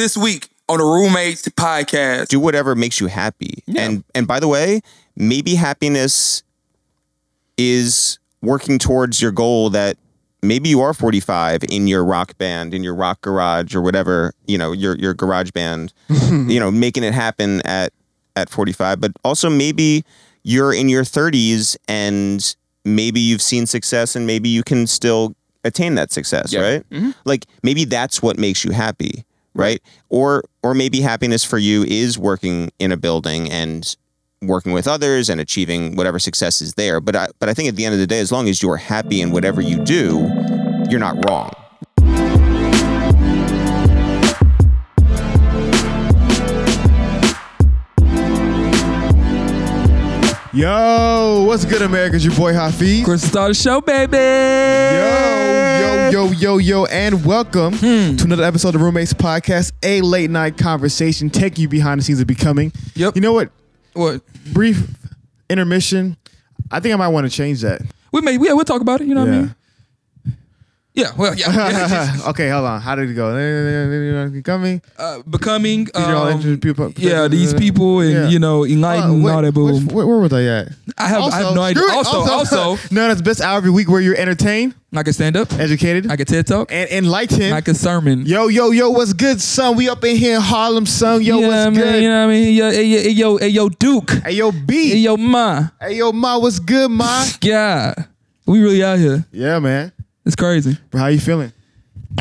this week on the Roommates Podcast. do whatever makes you happy. Yeah. And and by the way, maybe happiness is working towards your goal that maybe you are 45 in your rock band, in your rock garage or whatever, you know, your your garage band, you know, making it happen at at 45, but also maybe you're in your 30s and maybe you've seen success and maybe you can still attain that success, Yeah. right? Mm-hmm. Like maybe that's what makes you happy, right? Or or maybe happiness for you is working in a building and working with others and achieving whatever success is there. But I but I think at the end of the day, as long as you're happy in whatever you do, you're not wrong. Yo, what's good, America? It's your boy Hafeez. Chris start the show, baby. Yo, yo, yo, yo, yo, and welcome Hmm. to another episode of Roommates Podcast, a late night conversation taking you behind the scenes of becoming. Yep. You know what? What? Brief intermission. I think I might want to change that. We may yeah, we'll talk about it. You know what I mean? Yeah. Well, yeah. yeah. okay, hold on. How did it go? Becoming. uh, becoming. These are all um, people. yeah, these people and Yeah. you know enlighten Uh, wait, all that. Boom. which- where, where was I at? I have I have no idea. it. Also, also, no, that's the best hour every week where you're entertained, I can stand up. educated, I can TED talk. and enlightened. I can sermon. Yo, yo, yo, what's good, son? We up in here in Harlem, son. Yo, what's good? You know what I mean? Yo, hey, yo, hey, yo, hey, yo, Duke. Hey, yo, B. Hey, yo, Ma. Hey, yo, Ma, what's good, Ma? Yeah. We really out here. yeah, man. It's crazy. Bro, how you feeling?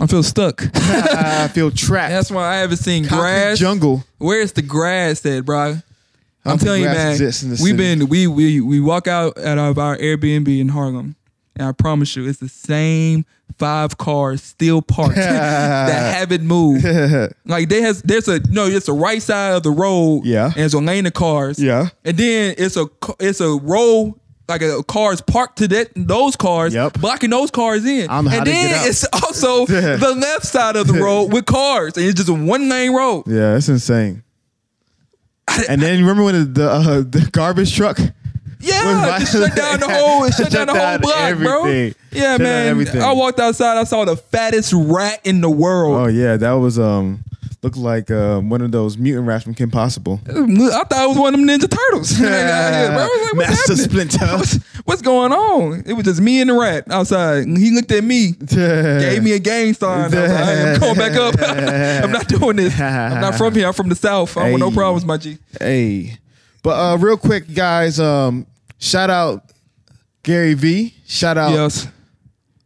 I feel stuck. I feel trapped. That's why I haven't seen Concrete grass. jungle. Where's the grass at, bro? I'm telling you, man. exists in the We've been we we we walk out at our, our Airbnb in Harlem, and I promise you, it's the same five cars still parked that haven't moved. Like they has there's a no, it's the right side of the road. Yeah. and it's a lane of cars. Yeah. and then it's a it's a row. Like a cars parked to that those cars, Yep. blocking those cars in, I don't and then it's also the left side of the road with cars, and it's just a one lane road. Yeah, it's insane. And then remember when the the, uh, the garbage truck? Yeah, just shut down the whole, shut, Shut down the whole block, bro. Yeah, Shut man. I walked outside. I saw the fattest rat in the world. Oh yeah, that was um looked like um, one of those mutant rats from Kim Possible. I thought it was one of them Ninja Turtles. Yeah, bro. I was like, what's Master happening? Splinter. What's, what's going on? It was just me and the rat outside. He looked at me, gave me a gang sign. I was like, I am going back up. I'm not doing this. I'm not from here. I'm from the South. I don't want no problems, my G. Hey, but uh, real quick, guys, um, shout out Gary V. Shout out Yes.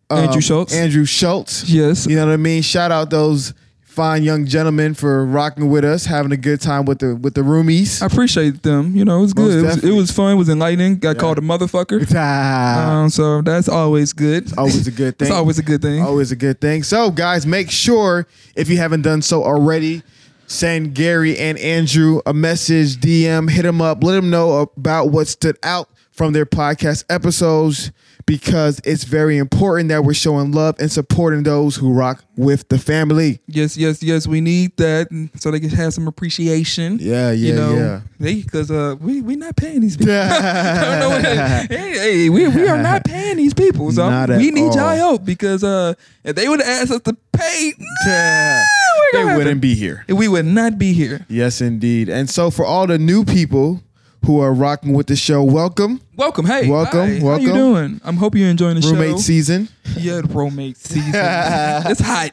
um, Andrew Schulz. Andrew Schulz. Yes. You know what I mean? Shout out those fine young gentlemen for rocking with us, having a good time with the with the roomies. I appreciate them. You know, it was Most good. It was, it was fun. It was enlightening. Got called a motherfucker. Ah, Um, so that's always good. always a good thing. It's always a good thing. Always a good thing. So, guys, make sure if you haven't done so already, send Gary and Andrew a message, DM, hit them up, let them know about what stood out from their podcast episodes because it's very important that we're showing love and supporting those who rock with the family. Yes, yes, yes. We need that so they can have some appreciation. Yeah, yeah, you know, yeah. Because uh we we not paying these people. I don't know what they- hey, hey, we we are not paying these people. So Not at we need y'all help because uh if they would have asked us to pay, Yeah. They wouldn't to- be here. we would not be here. Yes, indeed. And so, for all the new people who are rocking with the show, welcome. Welcome, hey, Welcome, hi, How you doing? I'm hope you're enjoying the Roommate show. season. Yeah, the roommate season. it's hot.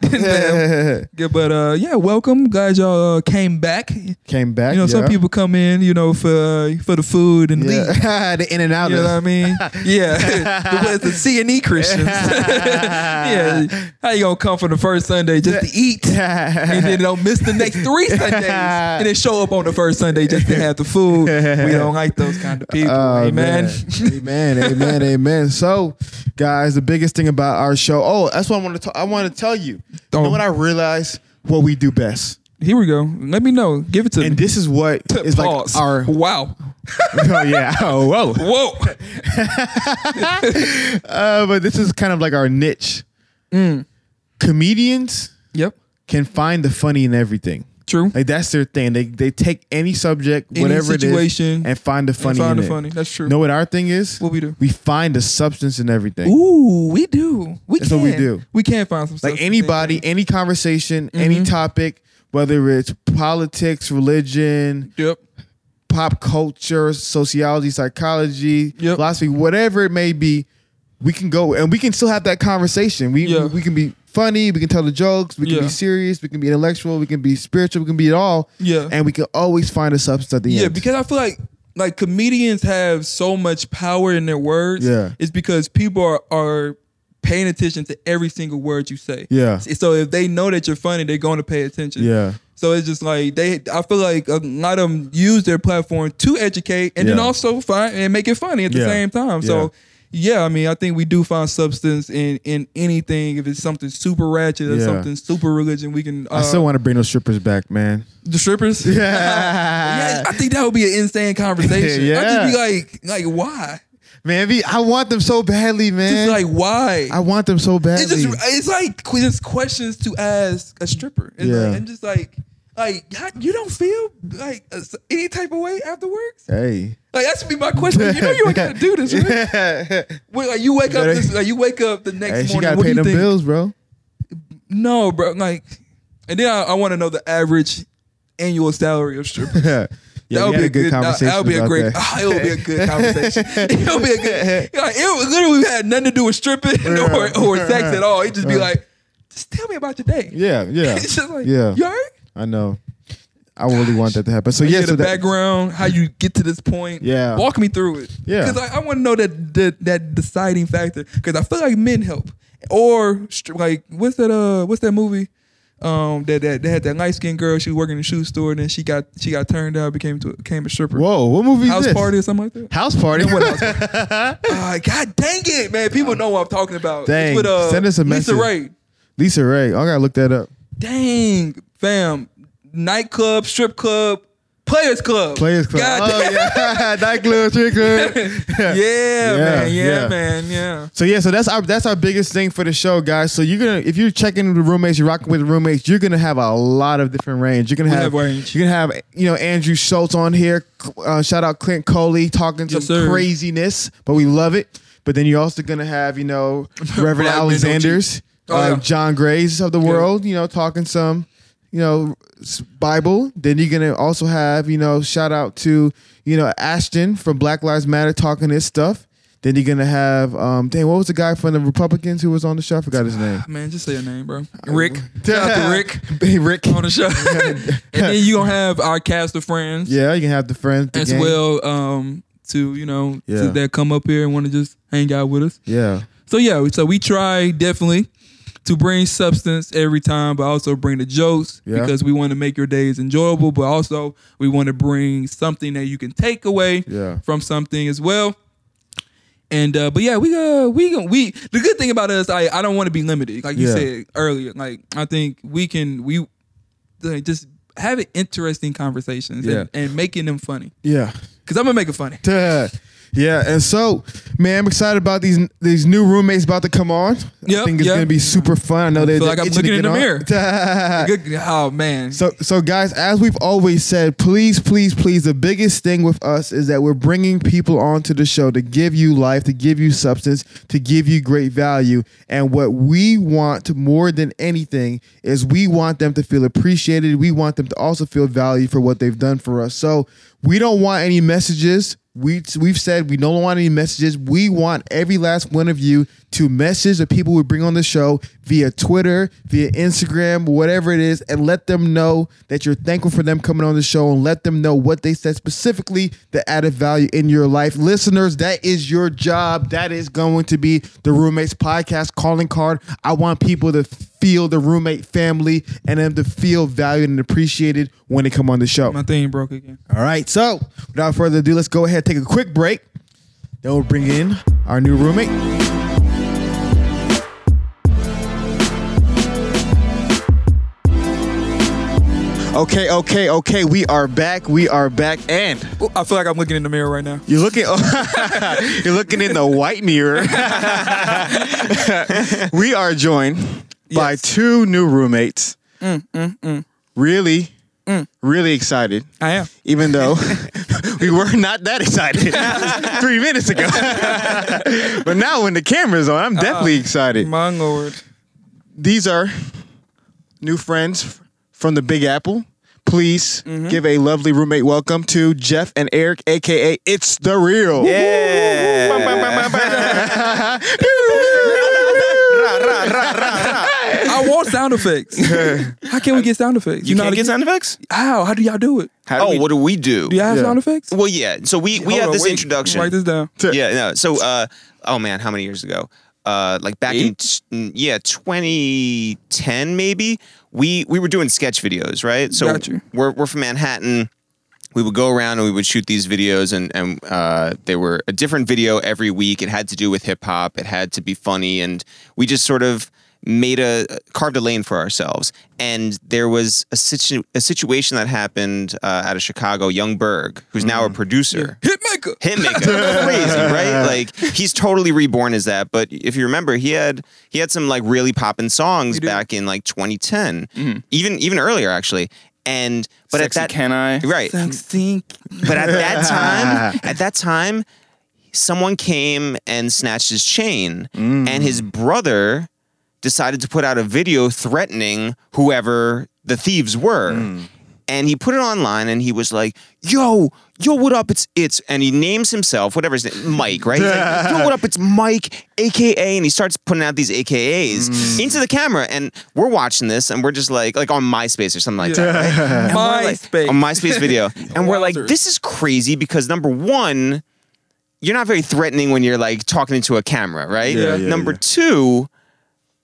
yeah, but uh, yeah, welcome. guys. y'all uh, came back. Came back. You know, some people come in, you know, for uh, for the food and. Yeah. the in and out You know what I mean? Yeah, the, the C and E Christians. yeah, how you gonna come for the first Sunday just to eat, and then don't miss the next three Sundays, and then show up on the first Sunday just to have the food? We don't like those kind of people. Oh, Amen. man. Amen. Amen. Amen. So, guys, the biggest thing about our show. Oh, that's what I want to. I want to tell you. You Oh. know what I realized? What we do best, Here we go. Let me know. Give it to me. and me. this is what is like Pause. our. wow. Oh yeah. Oh whoa. Whoa. Uh, but this is kind of like our niche. Mm. Comedians Yep. can find the funny in everything. True. Like that's their thing. They they take any subject, Any whatever it situation, is, and find the funny find in the it. funny. That's true. Know what our thing is? What we do? We find the substance in everything. Ooh, we do. We That's can. what we do. We can find some stuff. like anybody, any conversation, any Mm-hmm. topic, whether it's politics, religion, Yep. pop culture, sociology, psychology, Yep. philosophy, whatever it may be, we can go and we can still have that conversation. We Yeah. we can be funny, we can tell the jokes, we can Yeah. be serious, we can be intellectual, we can be spiritual, we can be it all. Yeah. And we can always find a substance at the Yeah, end. because I feel like like comedians have so much power in their words. Yeah. It's because people are are paying attention to every single word you say. Yeah. So if they know that you're funny, they're going to pay attention. Yeah. So it's just like they. I feel like a lot of them use their platform to educate and then Yeah. also find and make it funny at the Yeah. same time. So. Yeah, I mean, I think we do find substance in in anything. If it's something super ratchet or Yeah. something super religion, we can. Uh, I still want to bring those strippers back, man. the strippers. Yeah. yeah, I think that would be an insane conversation. Yeah. I'd just be like, like why? Man, be- I want them so badly, man. Just like why? I want them so badly. it's just it's like just questions to ask a stripper. It's Yeah. like, and just like like God, you don't feel like uh, any type of way afterwards. hey. Like that should be my question. You know you ain't gotta do this, right? hey, Wait, like you wake up, this, like you wake up the next she morning. got to what pay do you them think? bills, bro. No, bro. Like, and then I, I want to know the average annual salary of strippers. yeah, that would be a good that- conversation. That would be a great. Oh, it would be a good conversation. it would be a good. Like, it literally had nothing to do with stripping or, or sex at all. He'd just be like, "Just tell me about your day." Yeah, yeah, it's just like, yeah. you alright? I know. I really want that to happen. So Yeah, yeah, the that, background, how you get to this point. Yeah. walk me through it. Yeah. because I, I want to know that that that deciding factor. Because I feel like men help, or like what's that? Uh, what's that movie? Um, that that they had that light skinned girl. She was working in the shoe store, and then she got she got turned out, became to became a stripper. Whoa, what movie is House this? party or something like that. House party. What else? uh, God dang it, man! People know what I'm talking about. Dang. with, uh, Send us a Lisa message. LisaRaye. Lisa Ray. I gotta look that up. Dang, fam. Nightclub, strip club, players club. Players Club. God oh yeah, nightclub, strip club. yeah, man. Yeah, yeah. man. Yeah. So yeah, so that's our that's our biggest thing for the show, guys. So you're gonna if you're checking the roommates, you're rocking with the roommates, you're gonna have a lot of different range. You're gonna have, have range. you're gonna have you know Andrew Schulz on here. Uh, shout out Clint Coley talking Yes, some sir. craziness, but we love it. But then you're also gonna have you know Reverend Alexander's, Oh, uh. John Grays of the world, you know talking some you know Bible. Then you're gonna also have you know shout out to you know Ashton from Black Lives Matter talking his stuff. Then you're gonna have um dang what was the guy from the Republicans who was on the show? I forgot his name. Man, just say your name, bro. Rick. Shout out to Rick Hey, Rick. on the show. and then you gonna have our cast of friends Yeah, you can have the friends the as gang. well. Um, to you know, Yeah. to that come up here and want to just hang out with us. Yeah, So yeah, so we try definitely to bring substance every time, but also bring the jokes Yeah. because we want to make your days enjoyable, but also we want to bring something that you can take away Yeah. from something as well. And uh, but yeah, we uh we we the good thing about us, I I don't want to be limited, like you Yeah. said earlier. Like I think we can we like, just having interesting conversations Yeah. and, and making them funny. yeah. Cause I'm gonna make it funny. Yeah, and so man, I'm excited about these these new roommates about to come on. I think it's yep. gonna be super fun. I know they feel like I'm looking in the mirror. mirror. Good, oh man. So, so guys, as we've always said, please, please, please, the biggest thing with us is that we're bringing people onto the show to give you life, to give you substance, to give you great value. And what we want more than anything is we want them to feel appreciated. We want them to also feel valued for what they've done for us. So we don't want any messages. We we've said we don't want any messages. We want every last one of you to message the people we bring on the show via Twitter, via Instagram, whatever it is, and let them know that you're thankful for them coming on the show and let them know what they said specifically that added value in your life. Listeners, that is your job. That is going to be the Roommates Podcast calling card. I want people to feel the roommate family and them to feel valued and appreciated when they come on the show. My thing broke again. All right, so without further ado, let's go ahead and take a quick break. Then we'll bring in our new roommate. Okay, okay, okay. We are back. We are back, and Ooh, I feel like I'm looking in the mirror right now. you're looking. Oh, you're looking in the white mirror. we are joined by Yes. two new roommates. Mm, mm, mm. Really, really excited I am. even though we were not that excited three minutes ago. but now when the camera's on, I'm definitely excited. My lord. These are new friends from the Big Apple. Please Mm-hmm. give a lovely roommate welcome to Jeff and Eric, aka It's the Real. Yeah. I want sound effects. How can we get sound effects? You know can't how to get sound effects? How? How do y'all do it? How do Oh, we- what do we do? Do y'all have Yeah. sound effects? Well, yeah. So we we Hold had on, this wait, introduction. Write this down. Yeah, no. So, uh, oh man, how many years ago? Uh, like back in Eight? t- mm, yeah, 2010 maybe. We we were doing sketch videos, right? So Got you. we're we're from Manhattan. We would go around and we would shoot these videos, and and uh, they were a different video every week. It had to do with hip hop. It had to be funny, and we just sort of made a carved a lane for ourselves. And there was a situ- a situation that happened uh, out of Chicago. Yung Berg, who's now a mm. producer. Hitmaker. hitmaker. Crazy right? Like he's totally reborn as that. But if you remember he had he had some like really popping songs back in like 2010 mm-hmm. even even earlier actually. And but Sexy at that can I? right. Sexy. but at that time at that time someone came and snatched his chain. Mm. And his brother decided to put out a video threatening whoever the thieves were. Hmm. And he put it online and he was like yo yo what up? It's it's and he names himself whatever his name mike right? He's like, yo what up? It's mike aka and he starts putting out these akas hmm. into the camera. And we're watching this and we're just like like on myspace or something like that right? We're like- MySpace. on MySpace video, and we're like, this is crazy because number one, you're not very threatening when you're like talking into a camera, right? Yeah, yeah, number yeah. two,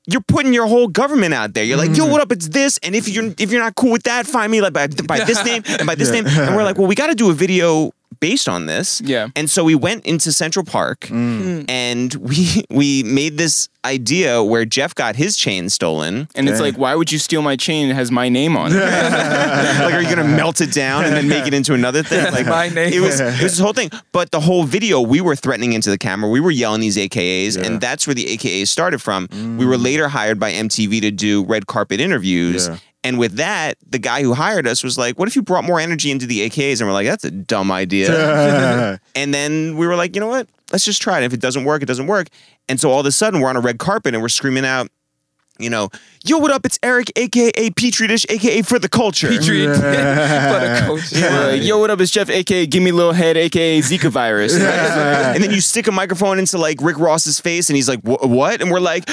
you're putting your whole government out there. You're like, Mm-hmm. yo, what up? It's this, and if you're if you're not cool with that, find me like by, by this name and by this name. And we're like, well, we got to do a video based on this. Yeah. And so we went into Central Park Mm. and we we made this idea where Jeff got his chain stolen. And it's like, why would you steal my chain? It has my name on it. like, are you gonna melt it down and then make it into another thing? Like, my name. It was, it was this whole thing. But the whole video, we were threatening into the camera. We were yelling these AKAs, Yeah. and that's where the AKAs started from. We were later hired by MTV to do red carpet interviews. Yeah. And with that, the guy who hired us was like, "What if you brought more energy into the AKAs?" And we're like, "That's a dumb idea." and then we were like, "You know what? Let's just try it. If it doesn't work, it doesn't work." And so all of a sudden, we're on a red carpet and we're screaming out, "You know, yo, what up? It's Eric, aka Petri Dish, aka for the culture." Petri. for the coach. We're like, Yo, what up? It's Jeff, aka Give Me Little Head, aka Zika virus. and then you stick a microphone into like Rick Ross's face, and he's like, "What?" And we're like,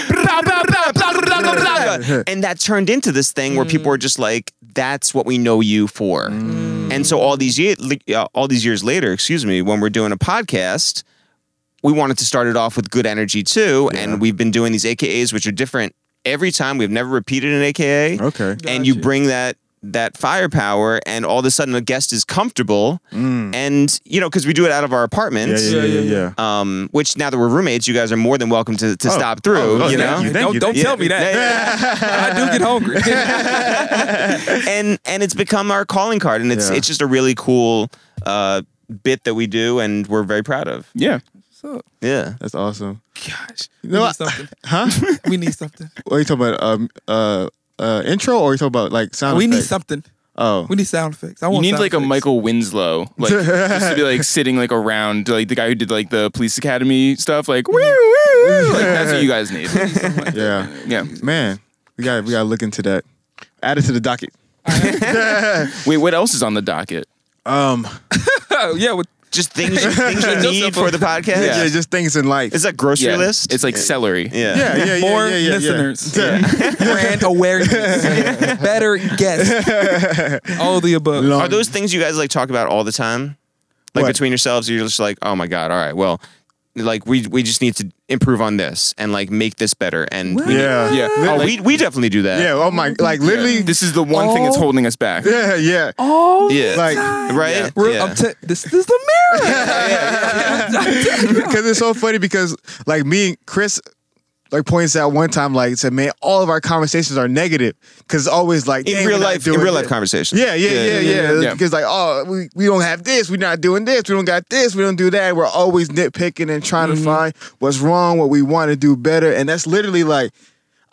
and that turned into this thing where people are just like, "That's what we know you for." Mm. And so all these years, uh, all these years later, excuse me, when we're doing a podcast, we wanted to start it off with good energy too, and we've been doing these AKAs, which are different every time. We've never repeated an AKA okay. and you bring that that firepower and all of a sudden a guest is comfortable and you know because we do it out of our Mm. Yeah, apartments yeah, yeah, Yeah, yeah. yeah, yeah. um which now that we're roommates you guys are more than welcome to, to Oh, stop through oh, oh, you thank know you, thank don't you. don't Yeah. tell me that. Yeah, I do get hungry. and and it's become our calling card and it's Yeah. it's just a really cool uh bit that we do and we're very proud of yeah. So, yeah That's awesome. gosh, we know need what? something. Huh? We need something. what are you talking about? Um, uh, uh, intro or are you talking about like sound effects. we need something. Oh. We need sound effects. I want. You need sound like a. Michael Winslow, like just to be like sitting like around, like the guy who did like the police academy stuff, like woo woo woo. Like that's what you guys need. Yeah. Yeah. Man, we got we got to look into that. Add it to the docket. Wait, what else is on the docket? Um, yeah, with just things things you need for the podcast yeah, just things in life. it's a grocery Yeah. list It's like celery. yeah yeah, yeah, yeah, more yeah, yeah, yeah. listeners, brand awareness, better guests, all the above. Long- Are those things you guys like talk about all the time? Like What? between yourselves, you're just like, oh my god, all right, well, like we we just need to improve on this and like make this better. And we, Yeah. Yeah. oh, Like, we we definitely do that. Yeah. Oh my. Like literally. this is the one thing that's Oh. holding us back. Yeah. Yeah. Oh, yeah, Like. right. Yeah. We're- Yeah. I'm this, this is the mirror. because it's so funny because like me and Chris like points out one time like said man all of our conversations are negative because it's always like in real life, in real life conversations. Yeah, yeah, yeah, yeah. Because like, oh, we, we don't have this, we're not doing this, we don't got this, we don't do that. We're always nitpicking and trying Mm-hmm. to find what's wrong, what we want to do better, and that's literally like,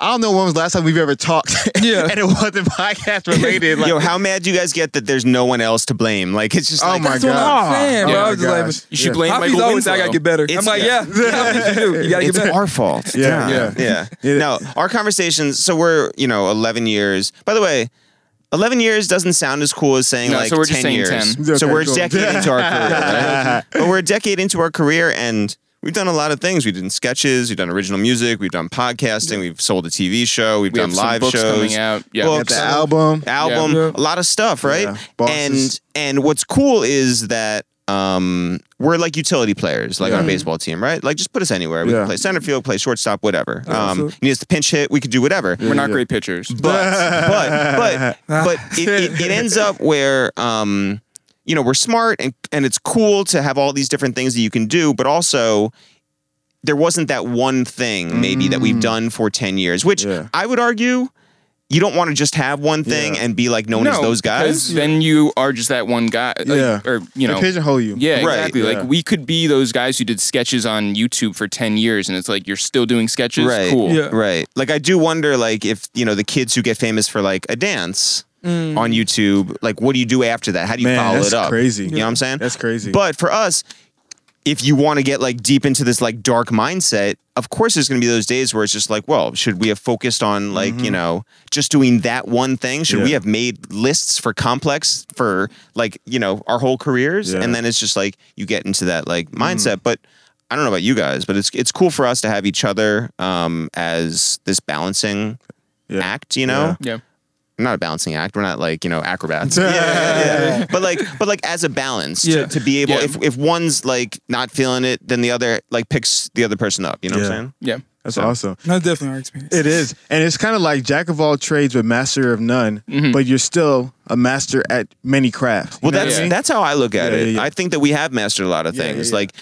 I don't know when was the last time we've ever talked, Yeah. and it wasn't podcast related. Like, Yo, how mad do you guys get that there's no one else to blame? Like it's just Oh like my That's what God. I'm saying, bro. Oh yeah. I was just Oh my like. You should Yeah. blame Hafeez Michael always say I gotta get better. It's- I'm like, yeah. yeah, yeah, you do. You gotta get it's better. our fault. Yeah, yeah, yeah. yeah. It- No, our conversations. So we're you know 11 years. By the way, 11 years doesn't sound as cool as saying No, like so we're 10 just saying years. 10. So we're a decade into our career. right? But we're a decade into our career and we've done a lot of things. We've done sketches, we've done original music, we've done podcasting, we've sold a TV show, we've We done have some live books shows. coming out. Yeah. Got Books. the album. album, Yeah. a lot of stuff, right? Yeah. Bosses. And and what's cool is that um, we're like utility players, like Yeah. our baseball team, right? Like just put us anywhere. We Yeah. can play center field, play shortstop, whatever. Um, absolutely. you need us to pinch hit, we could do whatever. We're not yeah. great pitchers. But but but but it, it, it ends up where um, you know we're smart and and it's cool to have all these different things that you can do, but also there wasn't that one thing maybe that we've mm. done for 10 years, which Yeah. I would argue you don't want to just have one thing Yeah. and be like known as those guys. because then you are just that one guy. like, Yeah. or you know, They know. pigeonhole you. Yeah, Right, exactly. yeah. Like we could be those guys who did sketches on YouTube for ten years, and it's like you're still doing sketches. Right. Cool. Yeah. Right. Like I do wonder like if, you know, the kids who get famous for like a dance on YouTube, like what do you do after that? How do you Man, follow that's it up? crazy. You know what I'm saying? That's crazy. But for us, if you want to get like deep into this like dark mindset, of course there's going to be those days where it's just like, well, should we have focused on like, you know, just doing that one thing? Should we Mm-hmm. Have made lists for complex for like, you know, our whole careers? Yeah. Mm. And then it's just like you get into that like mindset, but I don't know about you guys, but it's it's cool for us to have each other um as this balancing Yeah. act, you know? Yeah. Not a balancing act. We're not like you know acrobats. Yeah, yeah. But like, but like as a balance Yeah. to, to be able, Yeah. if if one's like not feeling it, then the other like picks the other person up. You know what I'm saying? Yeah. That's So- awesome. That's definitely our experience. It is. And it's kind of like jack of all trades but master of none, Mm-hmm. but you're still a master at many crafts. Well, know I that's mean? that's how I look at Yeah, it. yeah, yeah. I think that we have mastered a lot of Yeah, yeah, things. yeah. Like,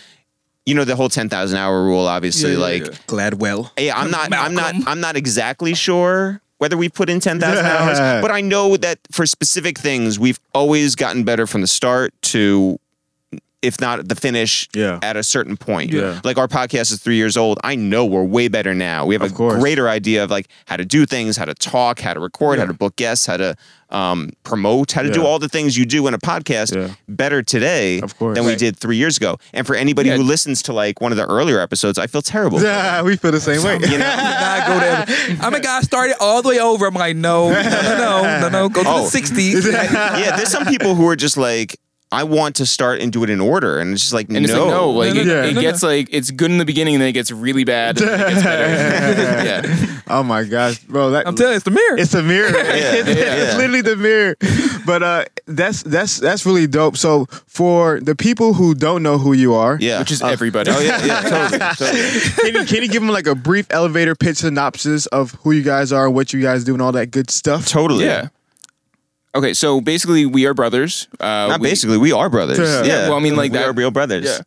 you know, the whole ten thousand hour rule. Obviously, Yeah, yeah, like, yeah. Gladwell. yeah, I'm not, I'm not, I'm not exactly sure whether we put in ten thousand hours, but I know that for specific things, we've always gotten better from the start to. If not the finish Yeah. at a certain point. Yeah. Like our podcast is three years old. I know we're way better now. We have Of a course. greater idea of like how to do things, how to talk, how to record, how to book guests, how to um, promote, how to do all the things you do in a podcast Yeah. better today Of course. than we did three years ago. And for anybody Yeah. who listens to like one of the earlier episodes, I feel terrible. Yeah, we feel the same way. You know? Not go there. I'm a guy started all the way over. I'm like, no, no, no, no, no, no. Go to Oh. the 60s. yeah, there's some people who are just like, I want to start and do it in order, and it's just like And it's no, like no, like No, it, no, no, it no, gets like it's good in the beginning, and then it gets really bad, and then it gets better. yeah. Oh my gosh, bro! That, I'm telling you, it's the mirror. It's the mirror. it's, yeah. it's literally the mirror. But uh, that's that's that's really dope. So for the people who don't know who you are, yeah, Which is everybody. oh yeah, yeah, totally, totally. can you, can you give them like a brief elevator pitch synopsis of who you guys are, what you guys do, and all that good stuff? totally. Yeah. Okay, so basically, we are brothers. Uh, Not we- basically, we are brothers. Yeah. Yeah, Yeah, well, I mean, like we that- are real brothers. Yeah.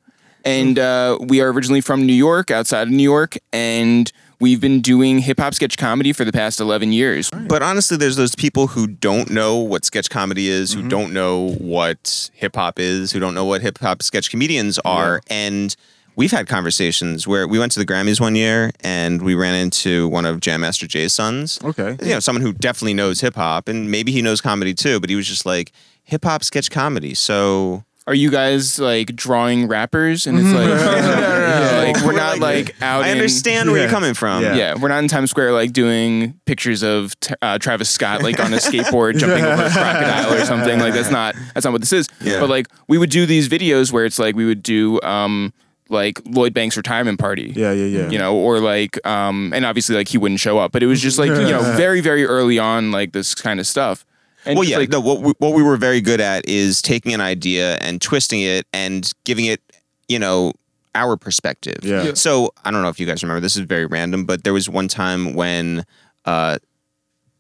And uh, we are originally from New York, outside of New York, and we've been doing hip hop sketch comedy for the past 11 years. But honestly, there's those people who don't know what sketch comedy is, Mm-hmm. who don't know what hip hop is, who don't know what hip hop sketch comedians are. And we've had conversations where we went to the Grammys one year and we ran into one of Jam Master Jay's sons. Okay. You know, someone who definitely knows hip hop and maybe he knows comedy too, but he was just like, hip hop sketch comedy. So Are you guys like drawing rappers? And it's like, no, no, no, no, Like, we're not like out I in- understand where Yeah. you're coming from. Yeah. Yeah, we're not in Times Square like doing pictures of t- uh, Travis Scott like on a skateboard jumping over a crocodile or something. Like that's not that's not what this is. Yeah. But like we would do these videos where it's like we would do um like Lloyd Banks retirement party. Yeah, yeah, yeah. You know, or like um and obviously like he wouldn't show up, but it was just like, you know, very very early on like this kind of stuff. And Well, yeah. like, no, what we, what we were very good at is taking an idea and twisting it and giving it, you know, our perspective. Yeah. Yeah. So I don't know if you guys remember. This is very random, but there was one time when uh,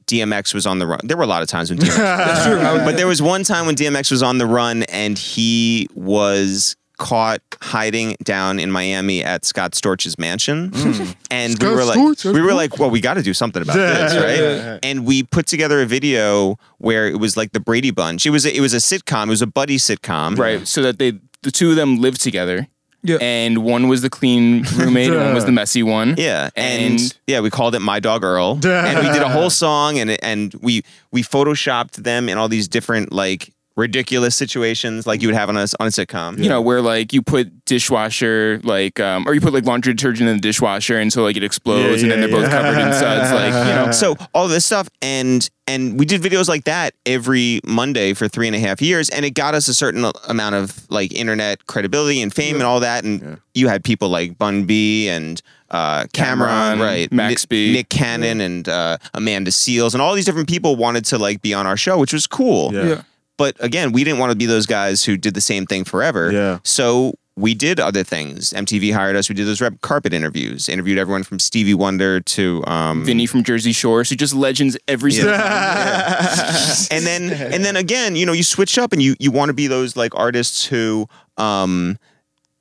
DMX was on the run. There were a lot of times when DMX. That's true. I was- but there was one time when DMX was on the run and he was caught hiding down in Miami at Scott Storch's mansion. Hmm. And we were like Storch, we were like, well, we got to do something about this, right? And we put together a video where it was like the Brady Bunch. It was a, it was a sitcom, it was a buddy sitcom. right, so that they the two of them lived together. Yeah. And one was the clean roommate, and one was the messy one. Yeah, and, And- yeah, we called it My Dog Earl, and we did a whole song, and and we we photoshopped them in all these different like ridiculous situations like you would have on a on a sitcom. you know, where like you put dishwasher like um or you put like laundry detergent in the dishwasher and so like it explodes Yeah, and then they're yeah, both covered in suds. Like, you know. So all this stuff, and and we did videos like that every Monday for three and a half years, and it got us a certain amount of like internet credibility and fame and all that. And you had people like Bun B and uh, Cameron, Cameron, right? Max Nick, B. Nick Cannon, and uh, Amanda Seales, and all these different people wanted to like be on our show, which was cool. Yeah. Yeah. But again, we didn't want to be those guys who did the same thing forever. Yeah. So we did other things. MTV hired us. We did those red carpet interviews. Interviewed everyone from Stevie Wonder to um, Vinny from Jersey Shore, so just legends every single time. and then and then again, you know, you switch up and you you want to be those like artists who um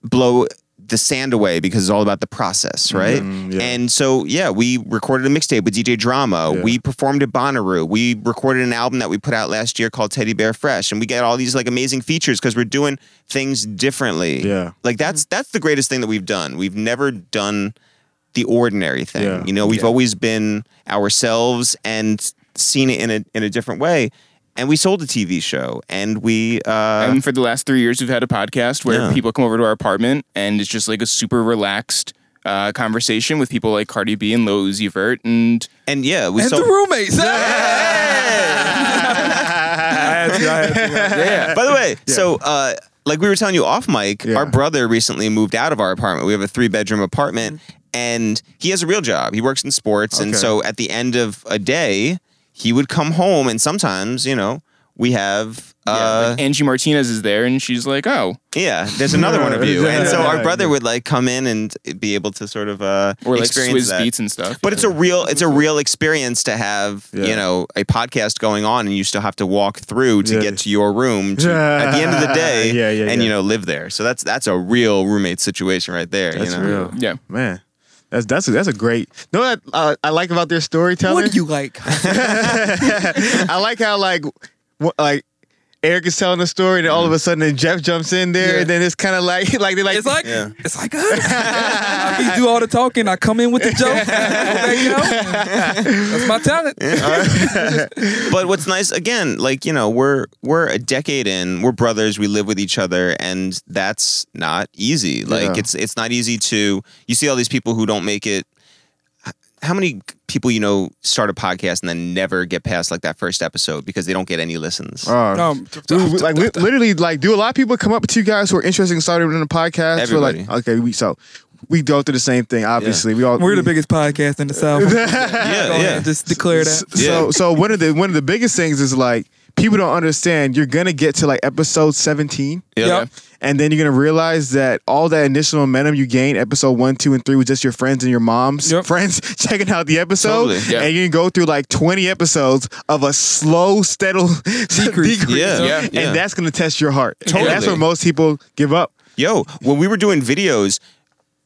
blow the sand away because it's all about the process, right? Mm, yeah. And so yeah, we recorded a mixtape with DJ Drama. Yeah. We performed at Bonnaroo. We recorded an album that we put out last year called Teddy Bear Fresh, and we get all these like amazing features because we're doing things differently. Yeah. like that's that's the greatest thing that we've done. We've never done the ordinary thing. Yeah. You know, we've always been ourselves and seen it in a in a different way. And we sold a TV show, and we uh, and for the last three years, we've had a podcast where Yeah. people come over to our apartment and it's just like a super relaxed uh, conversation with people like Cardi B and Lil Uzi Vert and and yeah, we And sold. the roommates. yeah. By the way, so uh, like we were telling you off mic, Yeah. our brother recently moved out of our apartment. We have a three bedroom apartment, and he has a real job. He works in sports, and so at the end of a day, he would come home, and sometimes, you know, we have. Yeah, Uh, like Angie Martinez is there and she's like, oh, Yeah, there's another one of you, and so our brother would like come in and be able to sort of uh, or like experience Swizz that. Beats and stuff. But it's a real it's a real experience to have Yeah. you know a podcast going on, and you still have to walk through to Yeah. get to your room to, at the end of the day, Yeah, yeah, and you know live there. So that's that's a real roommate situation right there. That's you know? real. yeah. Man. That's that's a, that's a great. know what uh, I like about their storytelling? what do you like? I like how like wh- like Eric is telling a story, and all of a sudden then Jeff jumps in there, Yeah. and then it's kind of like like they're like It's like Yeah. it's like us. I do all the talking. I come in with the joke. There you go. That's my talent. But what's nice again, like you know, we're we're a decade in, we're brothers, we live with each other, and that's not easy. Like Yeah. it's it's not easy to you see all these people who don't make it. How many people you know start a podcast and then never get past like that first episode because they don't get any listens? Uh, Um, we- we- like li- literally, like, do a lot of people come up to you guys who are interested in starting a podcast? We're Everybody. like, okay, we so we go through the same thing. Obviously, we all We're the biggest podcast in the South. Go yeah, yeah. just declare that. So so one of the one of the biggest things is like people don't understand. You're gonna get to like episode 17. Yeah. Yep. And then you're gonna realize that all that initial momentum you gained, episode one, two, and three, was just your friends and your mom's Yep. friends checking out the episode. Totally, yeah. And you can go through like 20 episodes of a slow, steady decrease. Yeah, Yeah. And that's gonna test your heart. And that's Totally. where most people give up. Yo, when we were doing videos,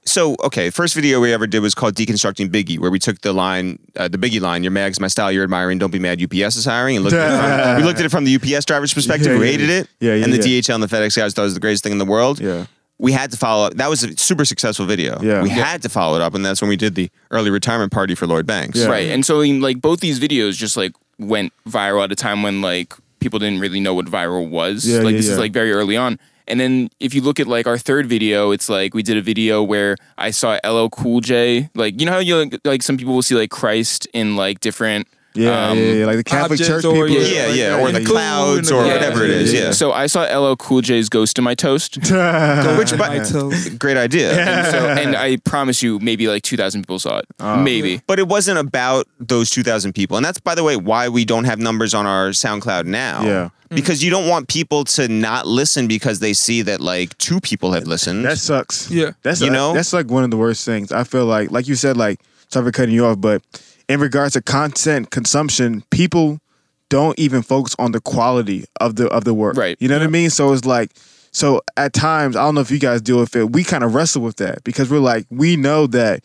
so okay, first video we ever did was called Deconstructing Biggie, where we took the line, uh, the Biggie line, "Your mag's my style, you're admiring, don't be mad." UPS is hiring, and looked at it from, we looked at it from the UPS driver's perspective, Yeah, who yeah, hated yeah. it, Yeah, yeah, and the yeah. DHL and the FedEx guys thought it was the greatest thing in the world. Yeah. We had to follow up. That was a super successful video. Yeah. We Yeah. had to follow it up, and that's when we did the early retirement party for Lloyd Banks. Yeah. Right. And so in like both these videos just like went viral at a time when like people didn't really know what viral was. Yeah, like yeah, this yeah. is like very early on. And then if you look at like our third video, it's like we did a video where I saw LL Cool J. Like you know how you like some people will see like Christ in like different Yeah, um, yeah, yeah, like the Catholic Church or- people. Yeah, like yeah, or the the clouds, or the- whatever it is. Yeah, So I saw LL Cool J's Ghost in my toast. Which, Which but- toast. great idea. and, so, and I promise you, maybe like 2,000 people saw it. maybe. But it wasn't about those 2,000 people. And that's, by the way, why we don't have numbers on our SoundCloud now. Yeah. Because you don't want people to not listen because they see that like two people have listened. That sucks. Yeah. That's You uh, know? that's like one of the worst things. I feel like like you said like sorry for cutting you off, but in regards to content consumption, people don't even focus on the quality of the of the work. Right. You know what I mean? So it's like so at times, I don't know if you guys deal with it, we kind of wrestle with that because we're like, we know that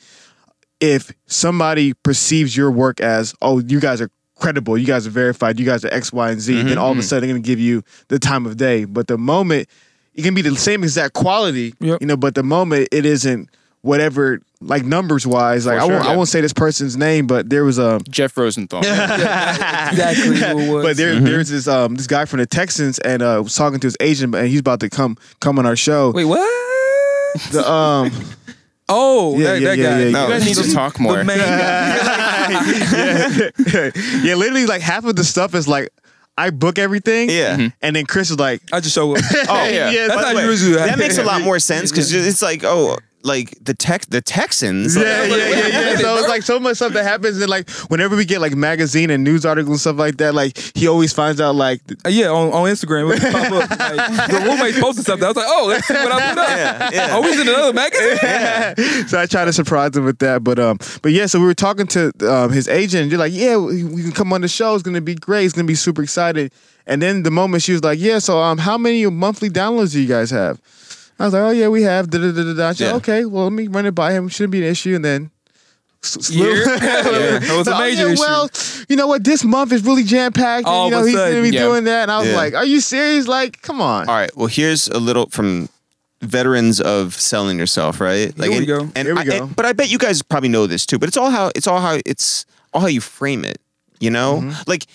if somebody perceives your work as, oh, you guys are credible, you guys are verified, you guys are X, Y, and Z, then all of a mm-hmm. sudden they're gonna give you the time of day. But the moment it can be the same exact quality, Yep. you know, but the moment it isn't whatever like numbers wise, like For I won't sure. I won't say this person's name, but there was a Jeff Rosenthal. exactly who it was. but there there's this um this guy from the Texans and uh was talking to his agent and he's about to come come on our show. Wait, what? The um Oh, Yeah, that, yeah, that yeah, guy. yeah, You yeah. guys need to talk more. The main guy. yeah, literally like half of the stuff is like I book everything. Yeah. And then Chris is like, I just show up. Oh, Yeah. yeah, That's how you way. usually that makes a lot more sense because it's like, oh, like the Tex the Texans. like, Yeah, yeah, yeah, yeah. So it's like so much stuff that happens, and like whenever we get like magazine and news articles and stuff like that, like he always finds out like Uh, yeah, on, on Instagram, it would pop up. Like, the roommate posted something. I was like, oh, let's see what I put up. Yeah, yeah. Oh, he's in another magazine. so I try to surprise him with that. But um, but yeah, so we were talking to um, his agent. And you're like, yeah, we we can come on the show. It's gonna be great. It's gonna be super excited. And then the moment she was like, yeah, so um, how many monthly downloads do you guys have? I was like, oh yeah, we have. Da da da da. da. She said, Yeah. okay, well let me run it by him. Shouldn't be an issue. And then. s- s- Year? little- Yeah, that was a Oh, major yeah, issue. Well, you know what? This month is really jam packed. All You know, of a he's gonna sudden, be yeah. doing that. And I was Yeah. like, are you serious? Like, come on. All right. Well, here's a little from veterans of selling yourself, right? Like, we and- go. And Here we I- go. and- but I bet you guys probably know this too. But it's all how it's all how it's all how you frame it. You know, Mm-hmm. like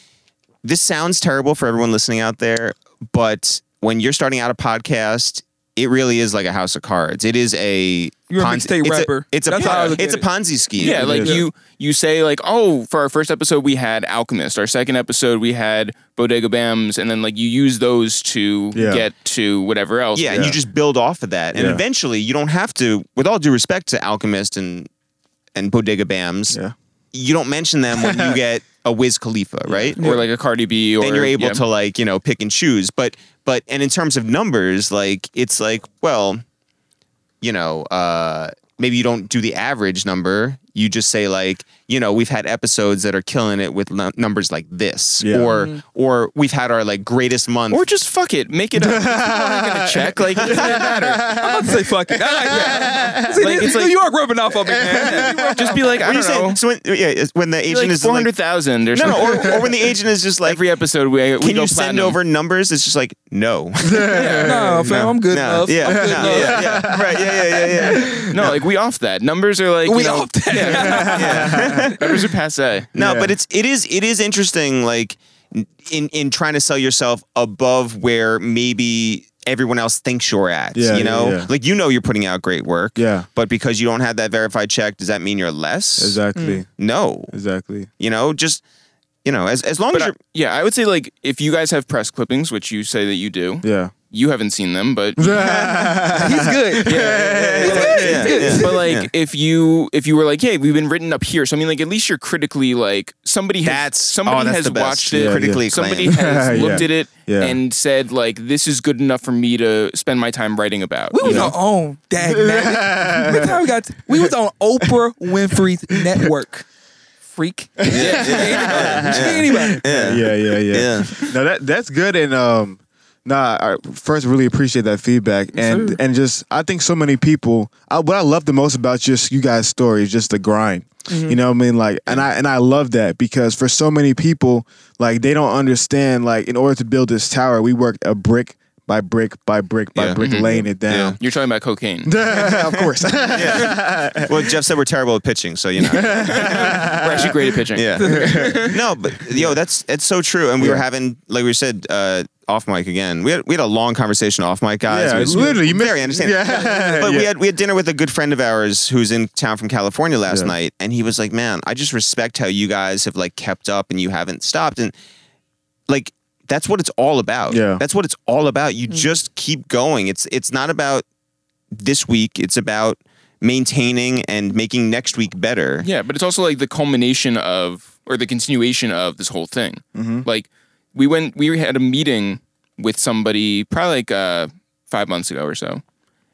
this sounds terrible for everyone listening out there, but when you're starting out a podcast. It really is like a house of cards. It is a You're a Ponzi- mixtape it's rapper. A, it's a That's how it's a. Ponzi scheme. Yeah, like you you say like, oh, for our first episode we had Alchemist. Our second episode we had Bodega Bamz, and then like you use those to Yeah. get to whatever else. Yeah, and you just build off of that, and Yeah. eventually you don't have to. With all due respect to Alchemist and and Bodega Bamz, Yeah. you don't mention them when you get a Wiz Khalifa, right? or like a Cardi B, or then you're able yeah. to like you know pick and choose. But but and in terms of numbers, like it's like well, you know, uh, maybe you don't do the average number. You just say like you know we've had episodes that are killing it with nu- numbers like this, Yeah. or Mm-hmm. or we've had our like greatest month. Or just fuck it, make it up. People aren't gonna check. Like it doesn't matter. I'm about to say fuck it. I like that. See, Like, this it's New York rubbing off of me, man. Just be like, I What are you don't know, saying? So when, yeah, when the agent like is 400,000 like, or no, no, or, or when the agent is just like, Every episode we we can go you send platinum. over numbers? It's just like, no. no, fam, I'm good no, enough. yeah, I'm good no, enough. yeah, yeah, right, yeah, yeah, yeah, yeah. No, like we off that. Numbers are like We you know, off that. numbers are passe. No, Yeah. but it's it is it is interesting, like in in trying to sell yourself above where maybe everyone else thinks you're at. Yeah, you know, yeah. like you know you're putting out great work. Yeah. But because you don't have that verified check, does that mean you're less? Exactly. Mm. No. Exactly. You know, just you know, as as long But as I, you're yeah, I would say like if you guys have press clippings, which you say that you do, Yeah. You haven't seen them, but He's good. yeah, yeah, yeah. but like Yeah. if you if you were like, hey, we've been written up here, so I mean like at least you're critically like somebody has That's- somebody oh, that's has watched it, Yeah, critically somebody acclaimed. has Yeah. looked at it Yeah. and said like this is good enough for me to spend my time writing about. We you was know? on own, dag nabbit. Time we got? we was on Oprah Winfrey's network. Freak. Yeah, yeah, yeah. Yeah, yeah, yeah. Yeah. No, that that's good. And um, nah, I first really appreciate that feedback. And sir. and just I think so many people. I, what I love the most about just you guys' story is just the grind. You know what I mean? Like, and I and I love that because for so many people, like they don't understand. Like, in order to build this tower, we worked a brick by brick by brick by Yeah. brick, laying it down. You're talking about cocaine. of course. Well, Jeff said we're terrible at pitching, so you know. We're actually great at pitching. Yeah. no, but yo, that's it's so true. And we were having, like we said, uh, off mic again. We had we had a long conversation off mic, guys. Yeah, It was literally, you very missed- understandable. Yeah. But Yeah. we had we had dinner with a good friend of ours who's in town from California last Yeah. night, and he was like, "Man, I just respect how you guys have like kept up and you haven't stopped." And like that's what it's all about. Yeah. That's what it's all about. You mm. just keep going. It's it's not about this week. It's about maintaining and making next week better. Yeah, but it's also like the culmination of or the continuation of this whole thing. Mm-hmm. Like we went, we had a meeting with somebody probably like uh, five months ago or so,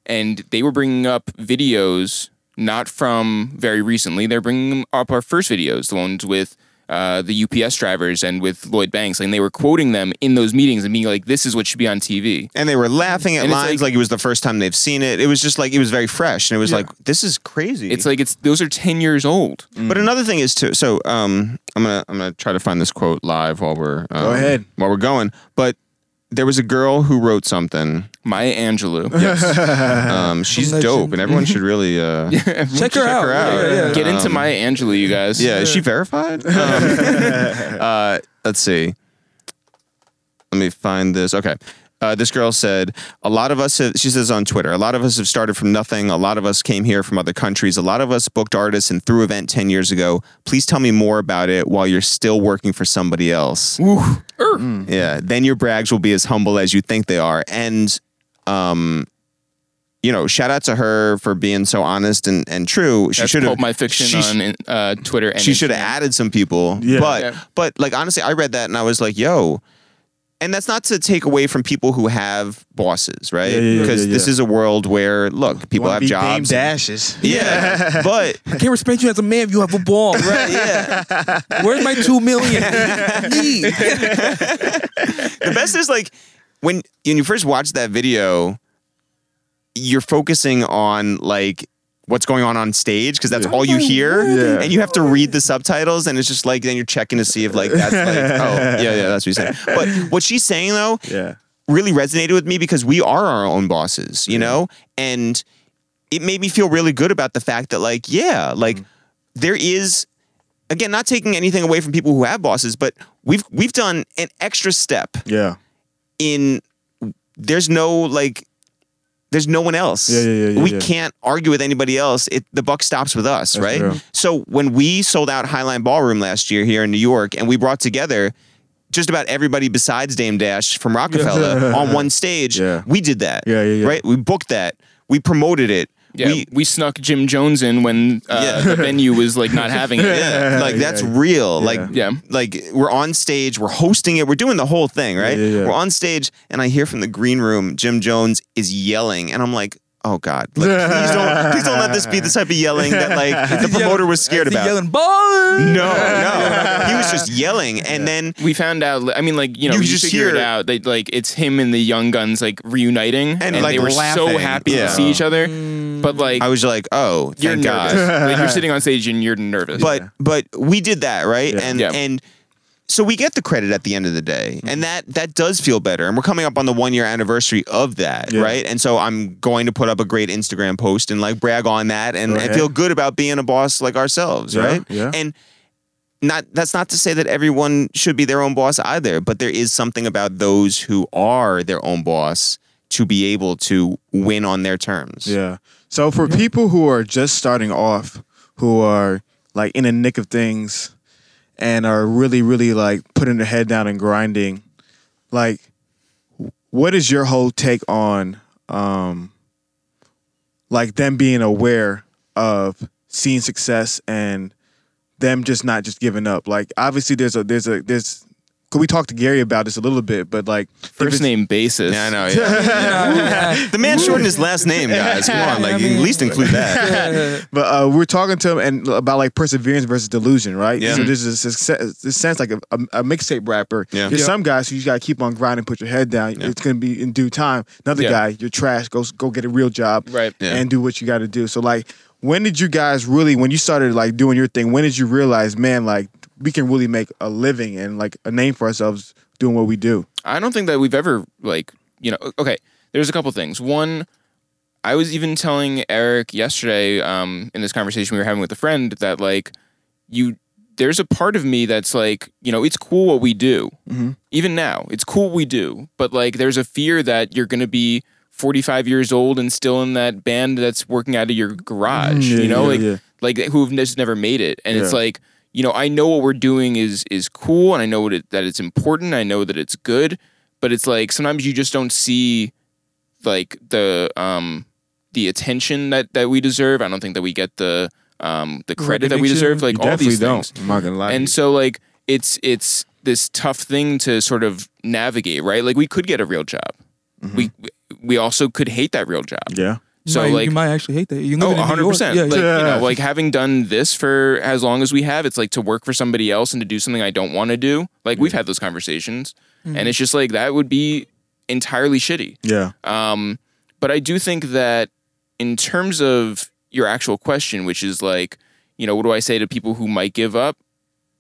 and they were bringing up videos not from very recently. They're bringing up our first videos, the ones with. Uh, the UPS drivers and with Lloyd Banks, and they were quoting them in those meetings and being like, "This is what should be on TV." and they were laughing at And it's lines like- like, it was the first time they've seen it. It was just like it was very fresh, and it was like this is crazy. It's like it's those are ten years old. but another thing is too. So um, I'm gonna I'm gonna try to find this quote live while we're um, Go ahead. while we're going. But there was a girl who wrote something. Maya Angelou. Yes, um, she's Legend. dope, and everyone should really uh, Check her out. her out. Yeah, yeah, yeah. Get into Um, Maya Angelou, you guys. Yeah, is she verified? Um, uh, let's see. Let me find this. Okay. Uh, this girl said, a lot of us, have, she says on Twitter, a lot of us have started from nothing. A lot of us came here from other countries. A lot of us booked artists and threw event 10 years ago. Please tell me more about it while you're still working for somebody else. Yeah. Then your brags will be as humble as you think they are. And, um, you know, shout out to her for being so honest and, and true. She That's should have Pulp My Fiction she on uh, Twitter. And she should have added some people. Yeah. But Yeah. but like honestly, I read that and I was like, yo. And that's not to take away from people who have bosses, right? Yeah, yeah, yeah, Because yeah, this is a world where look, people Wanna have be jobs. Dame Dash's. Yeah, but I can't respect you as a man if you have a ball. Right? yeah, Where's my two million? Need? the best is like when when you first watch that video, you're focusing on like what's going on on stage because that's all you oh, hear, Yeah. and you have to read the subtitles, and it's just like then you're checking to see if like that's like oh yeah yeah that's what you're saying. But what she's saying though, Yeah. really resonated with me because we are our own bosses, you know? And it made me feel really good about the fact that, like, yeah, like mm. there is again, not taking anything away from people who have bosses, but we've we've done an extra step Yeah. in there's no like there's no one else. Yeah, yeah, yeah, we can't argue with anybody else. It the buck stops with us, That's right? real. So when we sold out Highline Ballroom last year here in New York, and we brought together just about everybody besides Dame Dash from Roc-A-Fella on one stage, we did that. Yeah, yeah, yeah. Right? We booked that. We promoted it. Yeah, We, we, snuck Jim Jones in when uh, Yeah. the venue was like not having it. yeah, like that's real. Like, Yeah. like we're on stage, we're hosting it, we're doing the whole thing, right? yeah, yeah. We're on stage, and I hear from the green room, Jim Jones is yelling, and I'm like, oh god, like, please don't, please don't let this be the type of yelling that like the promoter was scared about. Yelling ballin'. No, no, he was just yelling, and then We found out. I mean, like you know, You you, just figure it out that like it's him and the Young Gunz like reuniting, and, like, they were so happy Yeah. to see each other. Mm. But like, I was like, oh, you're thank God. nervous. like you're sitting on stage and you're nervous. but but we did that right Yeah. and Yeah. and so we get the credit at the end of the day Mm-hmm. and that that does feel better and we're coming up on the one year anniversary of that Yeah. right and so i'm going to put up a great instagram post and like brag on that and, Go and feel good about being a boss like ourselves Yeah, right yeah. and not that's not to say that everyone should be their own boss either but there is something about those who are their own boss to be able to win on their terms Yeah. So for people who are just starting off, who are like in the nick of things and are really, really like putting their head down and grinding, like what is your whole take on um like them being aware of seeing success and them just not just giving up? Like obviously there's a there's a there's could we talk to Gary about this a little bit, but like first name basis. yeah, I know. Yeah. the man shortened his last name, guys. Come on, like at least include that. But uh, we're talking to him and about like perseverance versus delusion, right? Yeah. So this is success- this sounds like a, a, a mixtape rapper. Yeah. There's Yeah. some guys who you got to keep on grinding, put your head down. It's gonna be in due time. Another Yeah. guy, you're trash. Go go get a real job, Right. Yeah. And do what you got to do. So like, when did you guys really, when you started like doing your thing, when did you realize, man, like we can really make a living and like a name for ourselves doing what we do? I don't think that we've ever like you know. Okay, there's a couple things. One, I was even telling Eric yesterday um, in this conversation we were having with a friend that like you. There's a part of me that's like, you know, it's cool what we do. Even now, it's cool what we do. But like, there's a fear that you're going to be 45 years old and still in that band that's working out of your garage. Mm, yeah, you know, yeah, like yeah. like who've just never made it. And it's like, you know, I know what we're doing is is cool, and I know what it, that it's important. I know that it's good, but it's like sometimes you just don't see like the um the attention that that we deserve. I don't think that we get the um the credit that we deserve. Like all these things. don't. I'm not gonna lie. And so like it's it's this tough thing to sort of navigate, right? Like we could get a real job. We we also could hate that real job. yeah. So might, like you might actually hate that. You can Oh, live in New 100 York. percent. Yeah, Like yeah. you know, like having done this for as long as we have, it's like to work for somebody else and to do something I don't want to do. Like we've had those conversations, and it's just like that would be entirely shitty. Yeah. Um, but I do think that in terms of your actual question, which is like, you know, what do I say to people who might give up?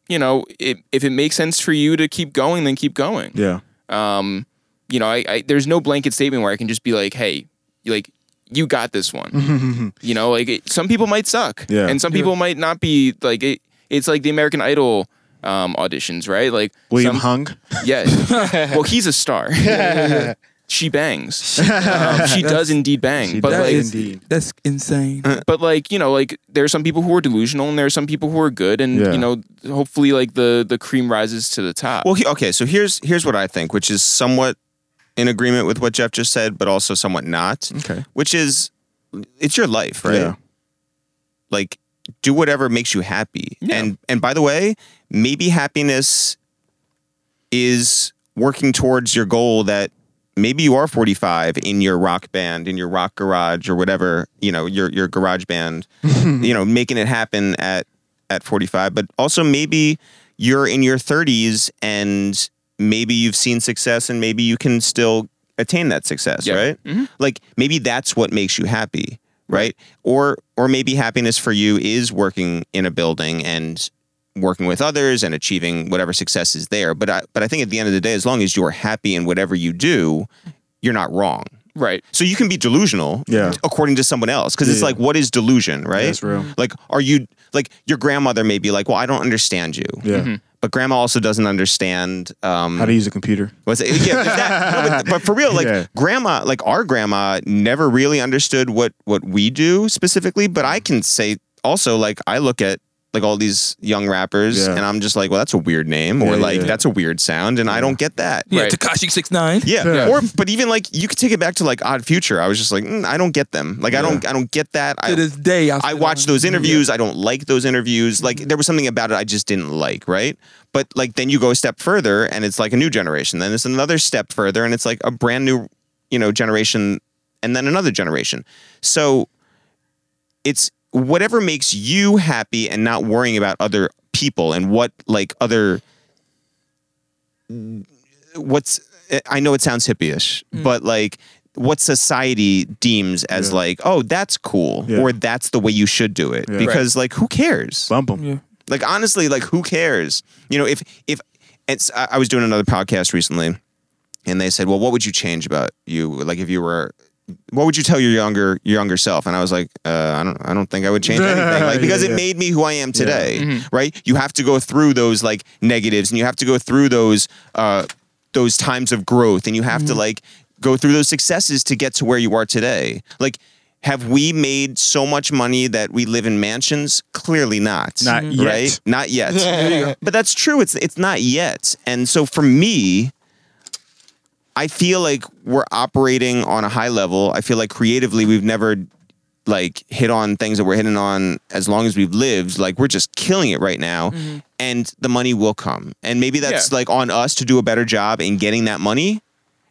You know, it, if it makes sense for you to keep going, then keep going. Yeah. Um, you know, I, I there's no blanket statement where I can just be like, hey, like you got this one. you know, like it, some people might suck, Yeah. and some people might not be like it. It's like the American Idol um, auditions, right? Like William some- Hung. Yes. well, he's a star. she bangs. Um, she does indeed bang. She but does. Like, indeed. that's insane. but like you know, like there are some people who are delusional, and there are some people who are good, and Yeah. you know, hopefully, like the the cream rises to the top. Well, he, okay, so here's here's what I think, which is somewhat in agreement with what Jeff just said, but also somewhat not. Okay. Which is, it's your life, right? Yeah. Like, do whatever makes you happy. Yeah. And and by the way, maybe happiness is working towards your goal that maybe you are 45 in your rock band, in your rock garage or whatever, you know, your your garage band, you know, making it happen at at 45, but also maybe you're in your 30s and maybe you've seen success and maybe you can still attain that success, Yeah. right? Mm-hmm. Like maybe that's what makes you happy, right? Or or maybe happiness for you is working in a building and working with others and achieving whatever success is there. But I but I think at the end of the day as long as you're happy in whatever you do, you're not wrong. right. So you can be delusional, Yeah. according to someone else, because it's Yeah. like, what is delusion, right? That's real. Like, are you like your grandmother may be like, well, I don't understand you, Yeah. Mm-hmm. But grandma also doesn't understand. Um, How to use a computer. what's it? Yeah, but, that, no, but, but for real, like Yeah. grandma, like our grandma never really understood what what we do specifically. But I can say also, like, I look at like all these young rappers, Yeah. and I'm just like, well, that's a weird name, or Yeah, like yeah. that's a weird sound, and I don't get that. Yeah, Right. Tekashi six nine. Yeah. Yeah. Or but even like you could take it back to like Odd Future. I was just like, mm, I don't get them. Like I don't I don't get that. To I this day, I, I still watched those interviews. I don't like those interviews. Like there was something about it I just didn't like, right? But like then you go a step further and it's like a new generation. Then it's another step further and it's like a brand new, you know, generation and then another generation. So it's whatever makes you happy and not worrying about other people and what like other what's I know it sounds hippie-ish, mm. but like what society deems as Yeah. like, oh, that's cool, Yeah. or that's the way you should do it. Yeah. Because like, who cares? Bump them. Yeah. Like honestly, like who cares? You know, if if it's I I was doing another podcast recently, and they said, well, what would you change about you? Like if you were. What would you tell your younger your younger self? And I was like, uh, I don't I don't think I would change anything. Like because Yeah, it made me who I am today, right? You have to go through those like negatives, and you have to go through those uh, those times of growth, and you have to like go through those successes to get to where you are today. Like, have we made so much money that we live in mansions? Clearly not. Not yet. Right? Not yet. but that's true. It's it's not yet. And so for me, I feel like we're operating on a high level. I feel like creatively we've never like hit on things that we're hitting on as long as we've lived. Like we're just killing it right now. Mm-hmm. And the money will come. And maybe that's Yeah. like on us to do a better job in getting that money.